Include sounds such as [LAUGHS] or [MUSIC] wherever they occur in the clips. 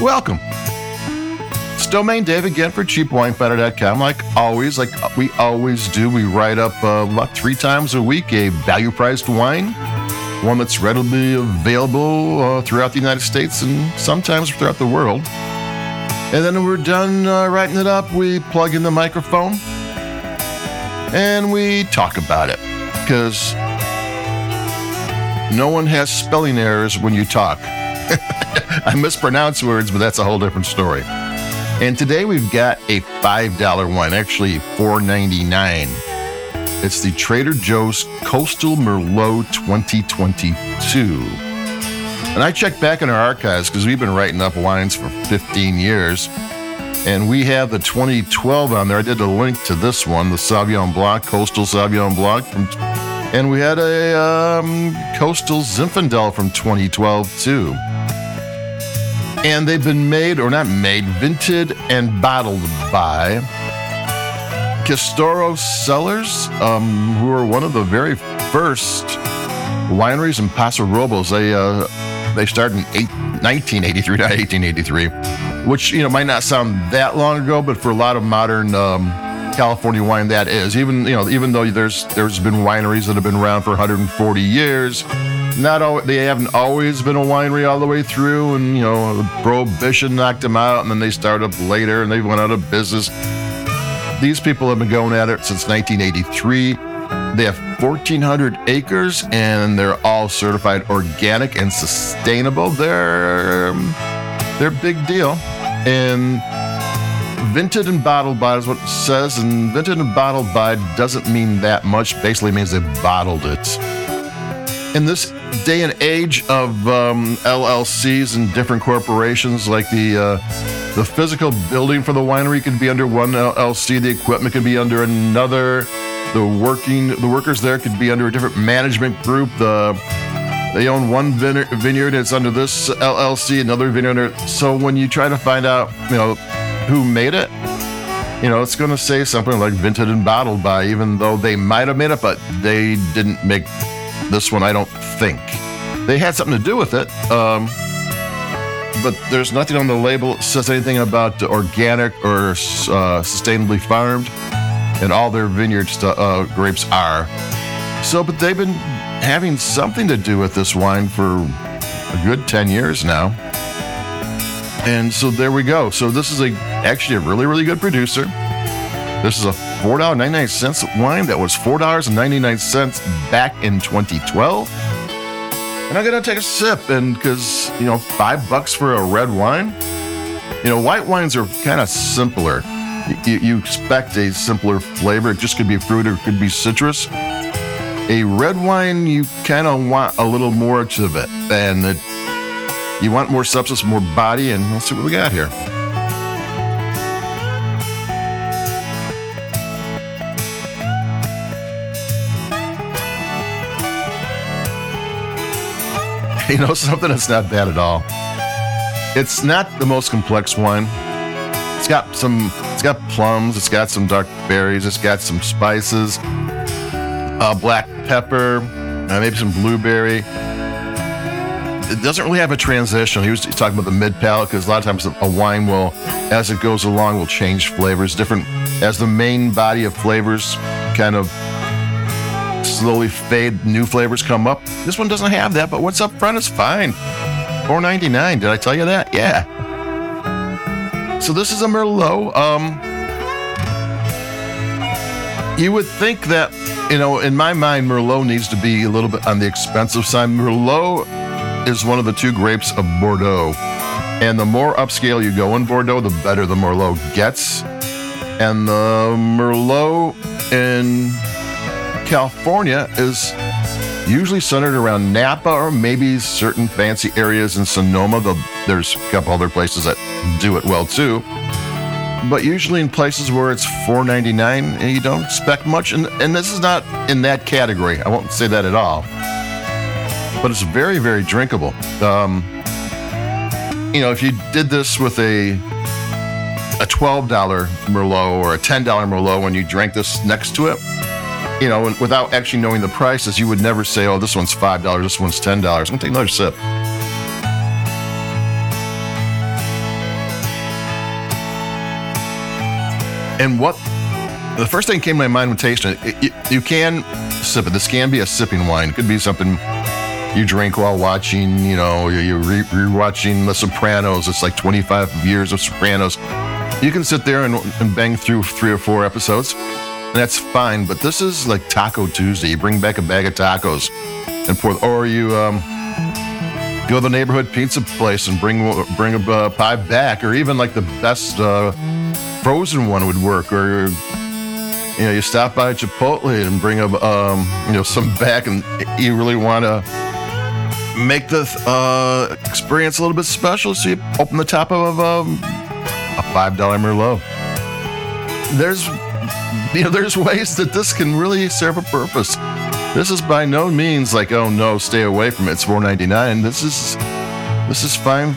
welcome. It's Domain Dave again for CheapWineFinder.com. Like always, like we always do, we write up uh, about three times a week a value-priced wine, one that's readily available uh, throughout the United States and sometimes throughout the world. And then when we're done uh, writing it up, we plug in the microphone and we talk about it because no one has spelling errors when you talk. [LAUGHS] I mispronounce words, but that's a whole different story. And today we've got a $5 one, actually $4.99. It's the Trader Joe's Coastal Merlot 2022. And I checked back in our archives because we've been writing up wines for 15 years. And we have the 2012 on there. I did a link to this one, the Sauvignon Blanc, Coastal Sauvignon Blanc. From, and we had a um, Coastal Zinfandel from 2012 too. And they've been made, or not made, vinted and bottled by Castoro Cellars, um, who are one of the very first wineries in Paso Robles. They uh, they started in eight, 1983, not 1883, which you know might not sound that long ago, but for a lot of modern um, California wine, that is. Even you know, even though there's there's been wineries that have been around for 140 years, not all they haven't always been a winery all the way through, and you know, prohibition knocked them out, and then they started up later, and they went out of business. These people have been going at it since 1983. They have 1,400 acres and they're all certified organic and sustainable. They're, um, they're a big deal. And vinted and bottled by is what it says. And vinted and bottled by doesn't mean that much. Basically means they bottled it. In this day and age of um, LLCs and different corporations, like the uh, the physical building for the winery could be under one LLC, the equipment could be under another, the working the workers there could be under a different management group. The they own one vineyard, it's under this LLC, another vineyard. So when you try to find out, you know, who made it, you know, it's going to say something like vinted and bottled by, even though they might have made it, but they didn't make this one, I don't think. They had something to do with it, um, but there's nothing on the label that says anything about organic or uh, sustainably farmed, and all their vineyard st- uh, grapes are. So, but they've been having something to do with this wine for a good 10 years now. And so there we go. So this is a actually a really, really good producer. This is a $4.99 wine that was $4.99 back in 2012. And I'm gonna take a sip, and because you know, five bucks for a red wine. You know, white wines are kind of simpler. You, you expect a simpler flavor. It just could be fruit or it could be citrus. A red wine, you kind of want a little more to it, and it, you want more substance, more body, and let's see what we got here. [LAUGHS] You know, something that's not bad at all. It's not the most complex wine. It's got some, it's got plums, it's got some dark berries, it's got some spices, uh, black pepper, uh, maybe some blueberry. It doesn't really have a transition. He was talking about the mid palate because a lot of times a wine will, as it goes along, will change flavors. Different as the main body of flavors kind of slowly fade, new flavors come up. This one doesn't have that, but what's up front is fine. Four ninety nine. Did I tell you that? Yeah. So this is a Merlot. Um, you would think that, you know, in my mind, Merlot needs to be a little bit on the expensive side. Merlot is one of the two grapes of Bordeaux. And the more upscale you go in Bordeaux, the better the Merlot gets. And the Merlot in California is usually centered around Napa or maybe certain fancy areas in Sonoma. There's a couple other places that do it well too. But usually in places where it's $4.99 and you don't expect much, and, and this is not in that category. I won't say that at all. But it's very, very drinkable. Um, you know, if you did this with a a $12 Merlot or a $10 Merlot when you drank this next to it, you know, without actually knowing the prices, you would never say, oh, this one's $5, this one's $10. I'm going to take another sip. And what the first thing came to my mind when tasting it, it, it, you can sip it. This can be a sipping wine. It could be something you drink while watching, you know, you're re- The Sopranos. It's like 25 years of Sopranos. You can sit there and, and bang through three or four episodes that's fine. But this is like Taco Tuesday. You bring back a bag of tacos and pour, or you um, go to the neighborhood pizza place and bring bring a uh, pie back, or even like the best uh, frozen one would work, or you know, you stop by Chipotle and bring a, um, you know, some back, and you really want to make the uh, experience a little bit special. So you open the top of um, a five dollar Merlot. There's, you know, there's ways that this can really serve a purpose. This is by no means like, oh no, stay away from it. It's four ninety nine. This is, this is fine.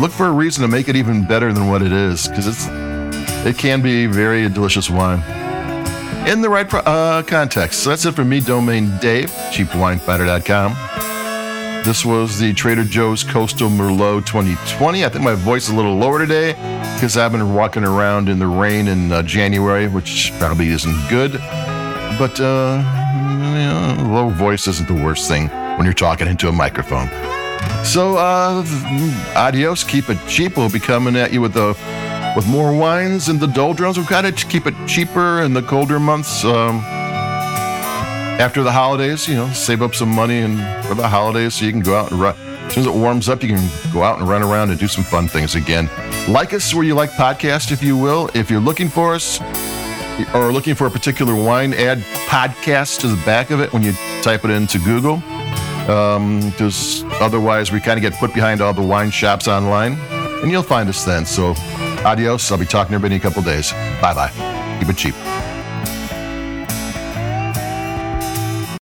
Look for a reason to make it even better than what it is, because it's, it can be very delicious wine in the right uh, context. So that's it for me, Domain Dave, cheapwinefinder.com. This was the Trader Joe's Coastal Merlot 2020. I think my voice is a little lower today because I've been walking around in the rain in uh, January, which probably isn't good. But uh, low voice isn't the worst thing when you're talking into a microphone. So, uh, adios. Keep it cheap. We'll be coming at you with the with more wines and the doldrums. We've got to keep it cheaper in the colder months. Um, after the holidays, you know, save up some money and for the holidays so you can go out and run. As soon as it warms up, you can go out and run around and do some fun things again. Like us where you like podcast, if you will. If you're looking for us or looking for a particular wine, add podcast to the back of it when you type it into Google. Because um, otherwise, we kind of get put behind all the wine shops online, and you'll find us then. So, adios. I'll be talking to everybody in a couple days. Bye bye. Keep it cheap.